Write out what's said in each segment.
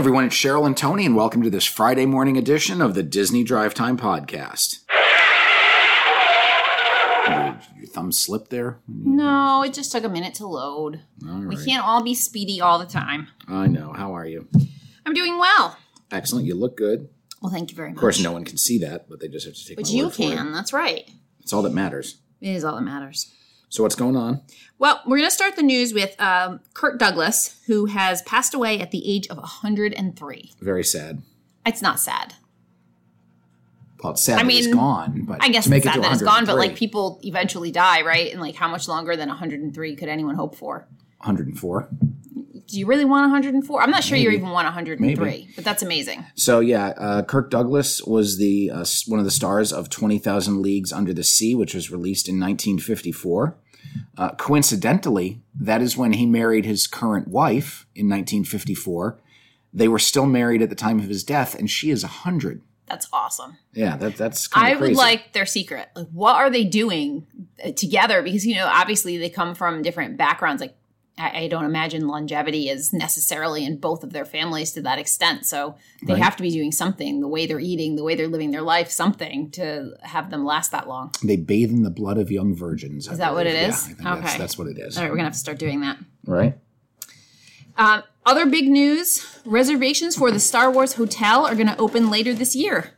everyone, it's Cheryl and Tony, and welcome to this Friday morning edition of the Disney Drive Time Podcast. Your, your thumb slipped there? No, it just took a minute to load. All We right. can't all be speedy all the time. I know. How are you? I'm doing well. Excellent. You look good. Well, thank you very much. Of course, no one can see that, but they just have to take But my you word for it. can. That's right. It's all that matters. It is all that matters. So, what's going on? Well, we're going to start the news with um, Kirk Douglas, who has passed away at the age of 103. Very sad. It's not sad. Well, it's sad I that he's mean, gone, but I guess to make it's it sad to that it's gone, but like people eventually die, right? And like how much longer than 103 could anyone hope for? 104. Do you really want 104? I'm not sure you even want 103, Maybe. but that's amazing. So yeah, uh, Kirk Douglas was the uh, one of the stars of Twenty Thousand Leagues Under the Sea, which was released in 1954. Uh, coincidentally, that is when he married his current wife in 1954. They were still married at the time of his death, and she is hundred. That's awesome. Yeah, that, that's I crazy. would like their secret. Like, what are they doing uh, together? Because you know, obviously, they come from different backgrounds. Like, I, I don't imagine longevity is necessarily in both of their families to that extent. So they Right. have to be doing something. The way they're eating, the way they're living their life, something to have them last that long. they bathe in the blood of young virgins. I Is that what it is? Yeah? I think that's, Okay. that's what it is. All right, we're gonna have to start doing that. Right? Um, other big news: reservations for the Star Wars Hotel are going to open later this year.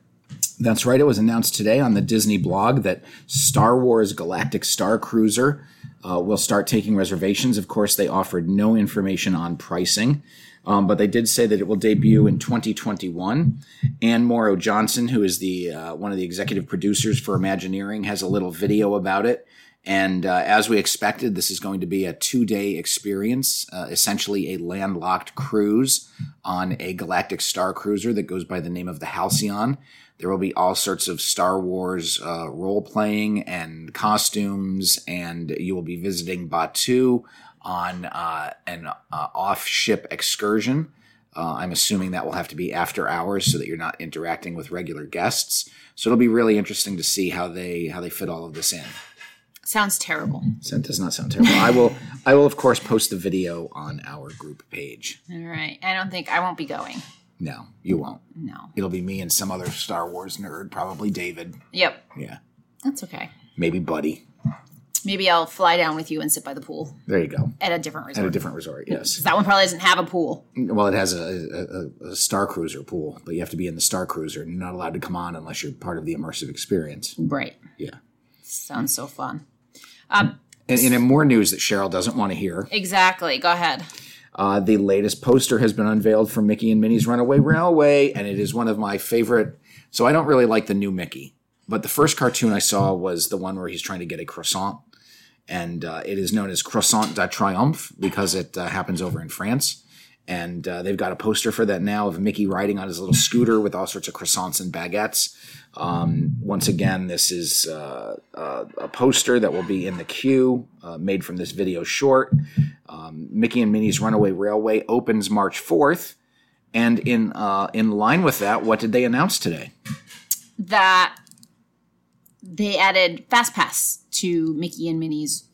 That's right. It was announced today on the Disney blog that Star Wars Galactic Star Cruiser uh, will start taking reservations. Of course, they offered no information on pricing, um, but they did say that it will debut in 2021. Ann Morrow Johnson, who is the uh, one of the executive producers for Imagineering, has a little video about it. And uh, as we expected, this is going to be a two day experience, uh, essentially a landlocked cruise on a galactic star cruiser that goes by the name of the Halcyon. There will be all sorts of Star Wars uh, role playing and costumes, and you will be visiting Batuu on uh, an uh, off ship excursion. Uh, I'm assuming that will have to be after hours so that you're not interacting with regular guests. So it'll be really interesting to see how they how they fit all of this in. Sounds terrible. So it does not sound terrible. I will I will of course post the video on our group page. All right, I don't think I won't be going. No, you won't. No. It'll be me and some other Star Wars nerd, probably David. Yep, Yeah. that's okay. Maybe Buddy. Maybe I'll fly down with you and sit by the pool There you go. at a different resort. At a different resort, yes. that one probably doesn't have a pool. Well, it has a, a, a, a Star Cruiser pool, but you have to be in the Star Cruiser and you're not allowed to come on unless you're part of the immersive experience. Right. Yeah. Sounds so fun. Um, And, and in more news that Cheryl doesn't want to hear, exactly. Go ahead. uh, the latest poster has been unveiled for Mickey and Minnie's Runaway Railway, and it is one of my favorite. So I don't really like the new Mickey, but the first cartoon I saw was the one where he's trying to get a croissant, and uh, it is known as Croissant de Triomphe because it uh, happens over in France. And uh, they've got a poster for that now of Mickey riding on his little scooter with all sorts of croissants and baguettes. Um, once again, this is uh, uh, a poster that will be in the queue, uh, made from this video short. Um, Mickey and Minnie's Runaway Railway opens March 4th. And in uh, in line with that, what did they announce today? That they added Fast Pass to Mickey and Minnie's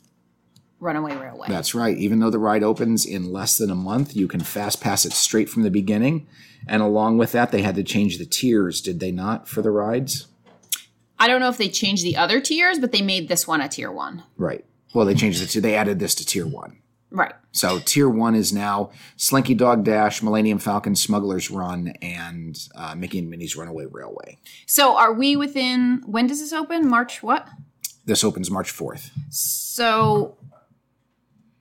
Runaway Railway. That's right. Even though the ride opens in less than a month, you can fast pass it straight from the beginning. And along with that, they had to change the tiers, did they not, for the rides? I don't know if they changed the other tiers, but they made this one a tier one. Right. Well, they changed it to they added this to tier one. Right. So tier one is now Slinky Dog Dash, Millennium Falcon, Smuggler's Run, and uh, Mickey and Minnie's Runaway Railway. So are we within when does this open? March what? This opens March 4th. So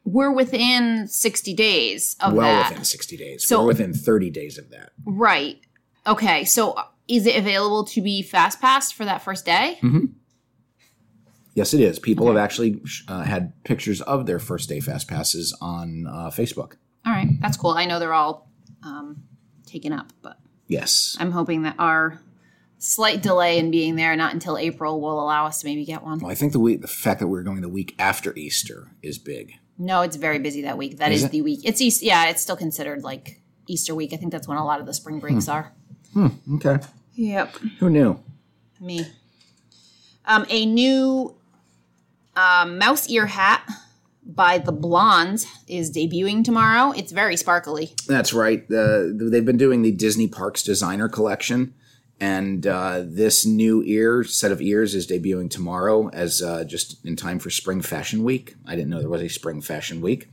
we're within 60 days of well that. within 60 days. So- We're within 30 days of that. Right. Okay. So is it available to be fast passed for that first day? Yes, it is. People have actually uh, had pictures of their first day fast passes on uh, Facebook. All right. That's cool. I know they're all um, taken up, but Yes. I'm hoping that our slight delay in being there, not until April, will allow us to maybe get one. Well, I think the week, the fact that we're going the week after Easter is big. No, it's very busy that week. That Is is, the week. It's East. Yeah, it's still considered like Easter week. I think that's when a lot of the spring breaks are. Okay. Yep. Who knew? Me. Um, a new um, mouse ear hat by the Blondes is debuting tomorrow. It's very sparkly. That's right. Uh, they've been doing the Disney Parks Designer Collection, and uh, this new ear set of ears is debuting tomorrow, as uh, just in time for Spring Fashion Week. I didn't know there was a Spring Fashion Week,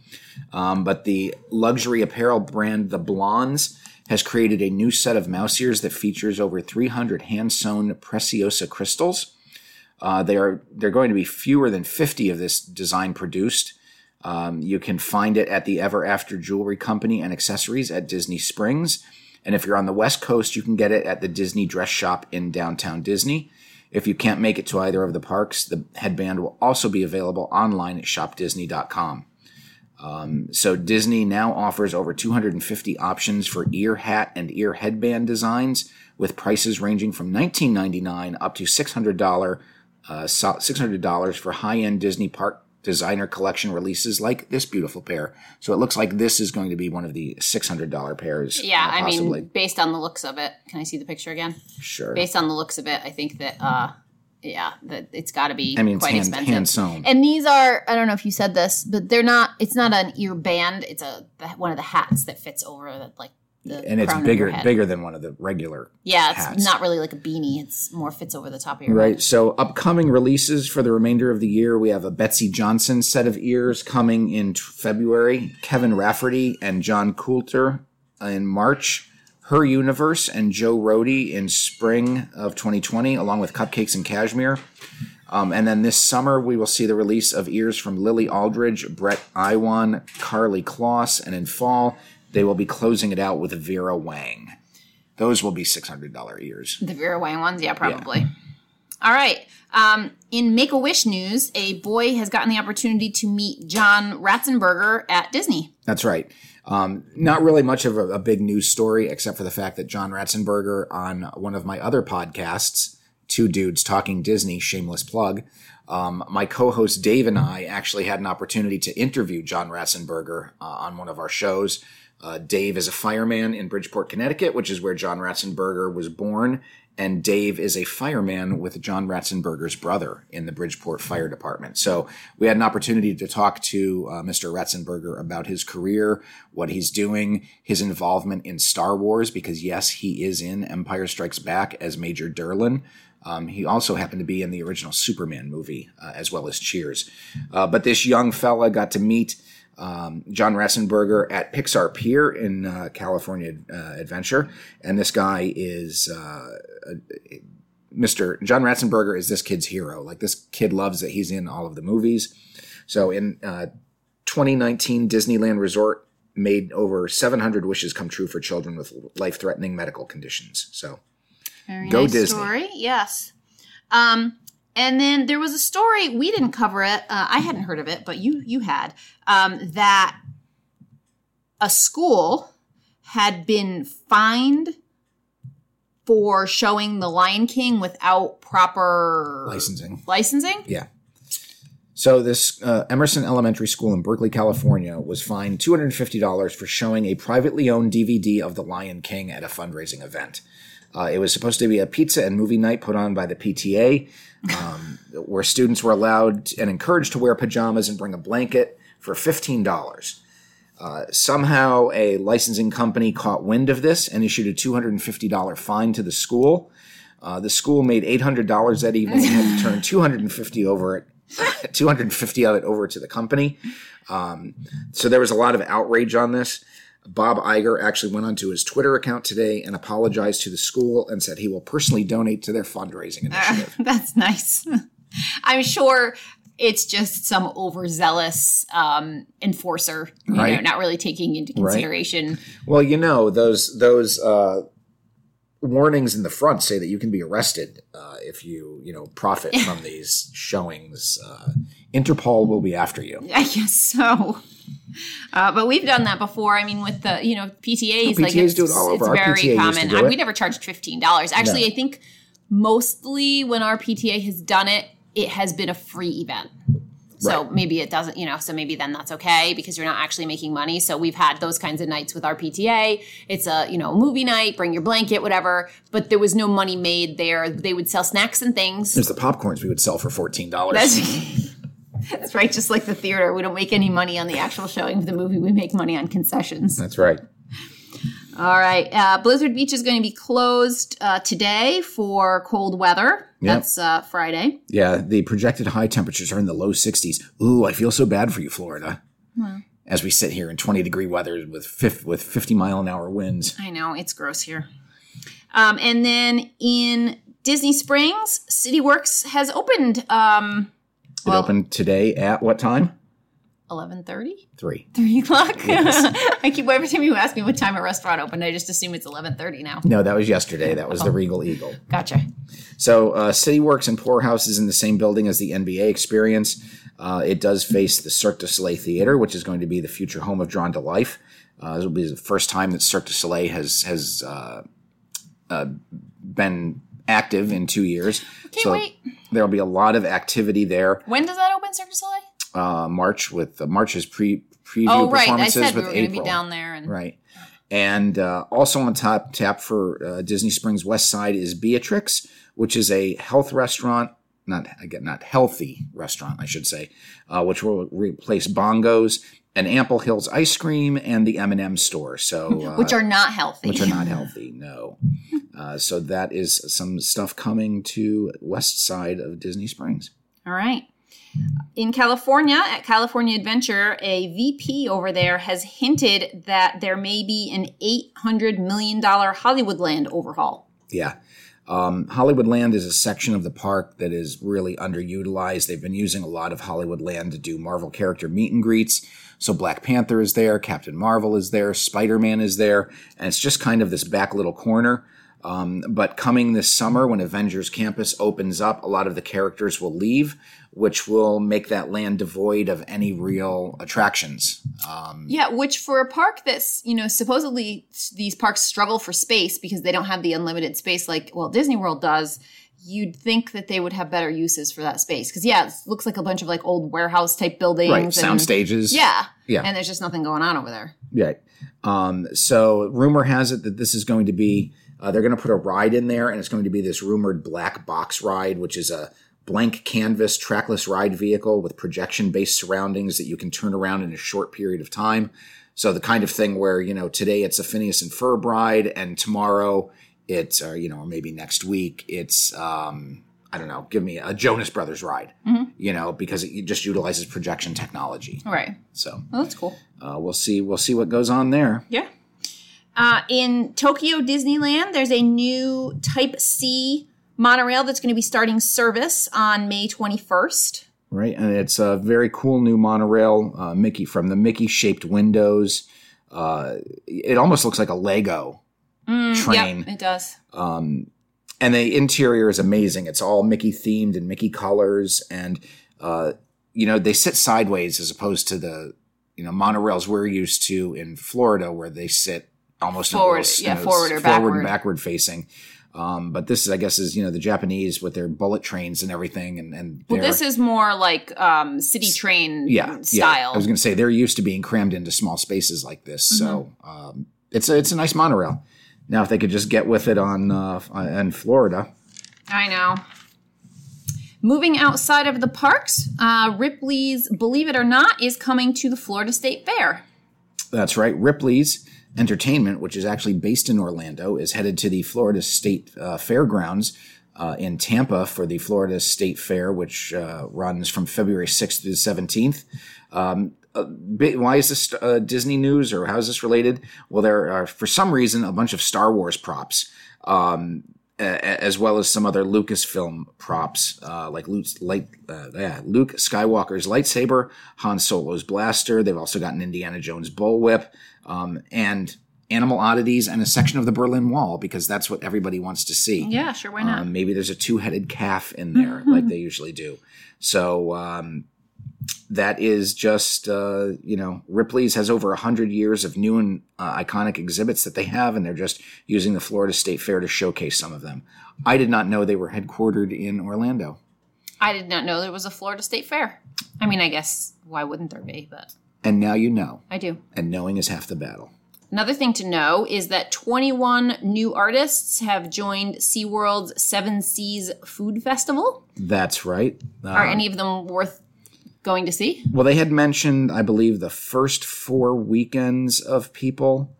um, but the luxury apparel brand The Blondes has created a new set of mouse ears that features over 300 hand sewn preciosa crystals. Uh, they are they're going to be fewer than 50 of this design produced. Um, you can find it at the Ever After Jewelry Company and Accessories at Disney Springs. And if you're on the West Coast, you can get it at the Disney Dress Shop in downtown Disney. If you can't make it to either of the parks, the headband will also be available online at shopdisney.com. Um, so Disney now offers over 250 options for ear hat and ear headband designs, with prices ranging from $19.99 up to $600 uh, $600 for high-end Disney park designer collection releases like this beautiful pair. So it looks like this is going to be one of the $600 pairs. Yeah, uh, I mean, based on the looks of it, can I see the picture again? sure. Based on the looks of it, I think that, uh, yeah, that it's got to be I mean, quite hand, expensive. hand sewn. And these are, I don't know if you said this, but they're not, it's not an ear band. It's a one of the hats that fits over the, like, the And it's bigger bigger than one of the regular Yeah, it's hats. not really like a beanie. It's more fits over the top of your Right. head. So upcoming releases for the remainder of the year, we have a Betsey Johnson set of ears coming in February, Kevin Rafferty and John Coulter in March, Her Universe and Joe Rody in spring of 2020, along with Cupcakes and Cashmere. Um, and then this summer, we will see the release of ears from Lily Aldridge, Brett Iwan, Karlie Kloss, and in fall, they will be closing it out with Vera Wang. Those will be $600 ears. The Vera Wang ones, yeah, probably. All right. Um, in Make a Wish news, a boy has gotten the opportunity to meet John Ratzenberger at Disney. That's right. Um, not really much of a, a big news story, except for the fact that John Ratzenberger on one of my other podcasts, Two Dudes Talking Disney, shameless plug, um, my co-host Dave and I actually had an opportunity to interview John Ratzenberger uh, on one of our shows. Uh, Dave is a fireman in Bridgeport, Connecticut, which is where John Ratzenberger was born. And Dave is a fireman with John Ratzenberger's brother in the Bridgeport Fire Department. So we had an opportunity to talk to uh, Mr. Ratzenberger about his career, what he's doing, his involvement in Star Wars, because yes, he is in Empire Strikes Back as Major Derlin. Um, he also happened to be in the original Superman movie, uh, as well as Cheers. Uh, but this young fella got to meet um, John Ratzenberger at Pixar Pier in uh, California uh, Adventure, and this guy is uh, Mr. John Ratzenberger is this kid's hero. Like this kid loves that he's in all of the movies. So in uh, 2019, Disneyland Resort made over 700 wishes come true for children with life-threatening medical conditions. So Very Go nice Disney. story. Yes. Um, and then there was a story we didn't cover it. Uh, I hadn't heard of it, but you you had um, that a school had been fined for showing The Lion King without proper licensing. licensing. Yeah. So this uh, Emerson Elementary School in Berkeley, California, was fined two hundred and fifty dollars for showing a privately owned DVD of The Lion King at a fundraising event. Uh, it was supposed to be a pizza and movie night put on by the PTA, um, where students were allowed and encouraged to wear pajamas and bring a blanket for fifteen dollars. Uh, somehow, a licensing company caught wind of this and issued a two hundred and fifty dollar fine to the school. Uh, the school made eight hundred dollars that evening and had to turn two hundred and fifty over it 250 of it over to the company. Um, so there was a lot of outrage on this. Bob Iger actually went onto his Twitter account today and apologized to the school and said he will personally donate to their fundraising initiative. That's nice. I'm sure it's just some overzealous um, enforcer, you know, not really taking into consideration. well, you know those those uh, warnings in the front say that you can be arrested uh, if you you know profit from these showings. Uh, Interpol will be after you. I guess so. Uh, but we've done that before. I mean, with the you know PTAs, like PTAs it's, do it all over. it's Our very PTA common. I, we never charged fifteen dollars. Actually, No. I think mostly when our PTA has done it, it has been a free event. So Right. maybe it doesn't, you know, so maybe then that's okay because you're not actually making money. So we've had those kinds of nights with our PTA. It's a, you know, movie night, bring your blanket, whatever, but there was no money made there. They would sell snacks and things. There's the popcorns we would sell for fourteen dollars. That's right. Just like the theater, we don't make any money on the actual showing of the movie. We make money on concessions. That's right. All right. Uh, Blizzard Beach is going to be closed uh, today for cold weather. Yep. That's uh, Friday. Yeah, the projected high temperatures are in the low 60s. Ooh, I feel so bad for you, Florida. As we sit here in 20 degree weather with fif- with 50 mile an hour winds. I know it's gross here. Um, and then in Disney Springs, CityWorks has opened. Um, It opened today at what time? eleven thirty. Three. Three o'clock. I keep every time you ask me what time a restaurant opened, I just assume it's eleven thirty now. No, that was yesterday. That was the Regal Eagle. Gotcha. So, uh, CityWorks and Pour House is in the same building as the NBA Experience. Uh, it does face the Cirque du Soleil Theater, which is going to be the future home of Drawn to Life. Uh, this will be the first time that Cirque du Soleil has has uh, uh, been active in two years. Can't so wait. there will be a lot of activity there. When does that open, Cirque du Soleil? Uh, March with uh, March's pre preview Oh, right. I performances said we with were going April. be down there, and Right. And uh, also on top tap for uh, Disney Springs West Side is Beatrix, which is a health restaurant, not again not healthy restaurant, I should say, uh, which will replace Bongos and Ample Hills ice cream and the M and M store. So uh, which are not healthy. which are not healthy, no. Uh, so that is some stuff coming to West Side of Disney Springs. All right. In California, at California Adventure, a VP over there has hinted that there may be an $800 million Hollywoodland overhaul. Yeah. Um, Hollywood Land is a section of the park that is really underutilized. They've been using a lot of Hollywood Land to do Marvel character meet and greets. So Black Panther is there, Captain Marvel is there, Spider Man is there, and it's just kind of this back little corner. Um, but coming this summer, when Avengers Campus opens up, a lot of the characters will leave, which will make that land devoid of any real attractions. Um, Yeah, which for a park that's, you know, supposedly these parks struggle for space because they don't have the unlimited space like, well, Disney World does. You'd think that they would have better uses for that space. Because, yeah, it looks like a bunch of like old warehouse type buildings. right, and- sound stages. Yeah. Yeah. And there's just nothing going on over there. Right. Um, so rumor has it that this is going to be uh, they're going to put a ride in there, and it's going to be this rumored black box ride, which is a blank canvas trackless ride vehicle with projection based surroundings that you can turn around in a short period of time. So the kind of thing where you know today it's a Phineas and Ferb ride, and tomorrow it's or you know or maybe next week it's um, I don't know, give me a Jonas Brothers ride, you know, because it just utilizes projection technology. Right. So Well, that's cool. uh, we'll see. We'll see what goes on there. Yeah. Uh, in Tokyo Disneyland, there's a new Type C monorail that's going to be starting service on May 21st. right? And it's a very cool new monorail, uh, Mickey from the Mickey shaped windows. Uh, it almost looks like a Lego train, Yep, it does. and the interior is amazing. It's all Mickey themed and Mickey colors, and uh, you know they sit sideways as opposed to the you know monorails we're used to in Florida, where they sit almost Forward, little- yeah, a forward or forward backward. and backward facing. Um, but this is, I guess, is you know the Japanese with their bullet trains and everything, and and Well, this is more like um, city train yeah, style. Yeah. I was going to say they're used to being crammed into small spaces like this, so Mm-hmm. um, it's a, it's a nice monorail. Now, if they could just get with it on uh, in Florida, I know. Moving outside of the parks, uh, Ripley's Believe It or Not is coming to the Florida State Fair. that's right. Ripley's Entertainment, which is actually based in Orlando, is headed to the Florida State uh, Fairgrounds uh, in Tampa for the Florida State Fair, which uh, runs from February 6th to the 17th. Um, uh, bi- why is this uh, Disney news or how is this related? Well, there are, for some reason, a bunch of Star Wars props. Um, as well as some other Lucasfilm props, uh, like Luke's light, uh, yeah, Luke Skywalker's lightsaber, Han Solo's blaster. They've also got an Indiana Jones bullwhip, um, and animal oddities, and a section of the Berlin Wall because that's what everybody wants to see. Yeah, sure, why not? Um, maybe there's a two-headed calf in there, like they usually do. So um, that is just uh, you know Ripley's has over a hundred years of new and uh, iconic exhibits that they have, and they're just using the Florida State Fair to showcase some of them. I did not know they were headquartered in Orlando. I did not know there was a Florida State Fair. I mean, I guess why wouldn't there be? But And now you know, I do. and knowing is half the battle. Another thing to know is that 21 new artists have joined SeaWorld's Seven Seas Food Festival. That's right. Uh, Are any of them worth going to see? Well, they had mentioned, I believe, the first four weekends of people.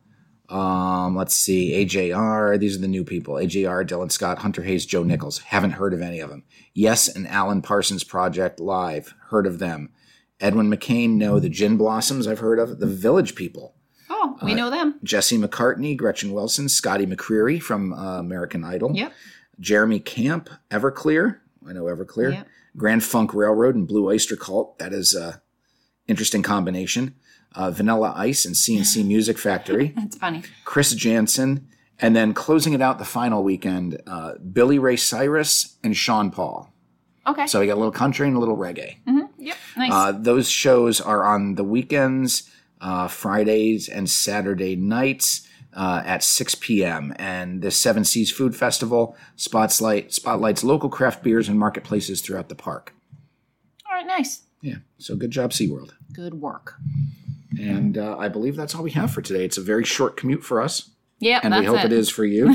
Um, let's see, AJR. These are the new people: AJR, Dylan Scott, Hunter Hayes, Joe Nichols. Haven't heard of any of them. Yes, and Alan Parsons Project Live. Heard of them. Edwin McCain. No, the Gin Blossoms. I've heard of the Village People. Oh, we know them. Jesse McCartney, Gretchen Wilson, Scotty McCreery from uh, American Idol. Yep. Jeremy Camp, Everclear. I know Everclear. Yep. Grand Funk Railroad and Blue Oyster Cult. That is a interesting combination. Uh, Vanilla Ice and C+C Music Factory. That's funny. Chris Janson. And then closing it out the final weekend, uh, Billy Ray Cyrus and Sean Paul. Okay. So we got a little country and a little reggae. yep. Nice. Uh, those shows are on the weekends, uh, Fridays and Saturday nights uh, at 6 p.m. And the Seven Seas Food Festival spotlight, spotlights local craft beers and marketplaces throughout the park. All right. Nice. Yeah, so good job, SeaWorld. Good work. And uh, I believe that's all we have for today. It's a very short commute for us, Yep. and we hope it. it is for you.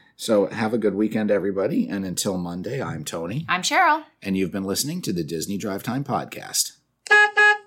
so have a good weekend, everybody. And until Monday, I'm Tony, I'm Cheryl. and you've been listening to the Disney Drive Time Podcast.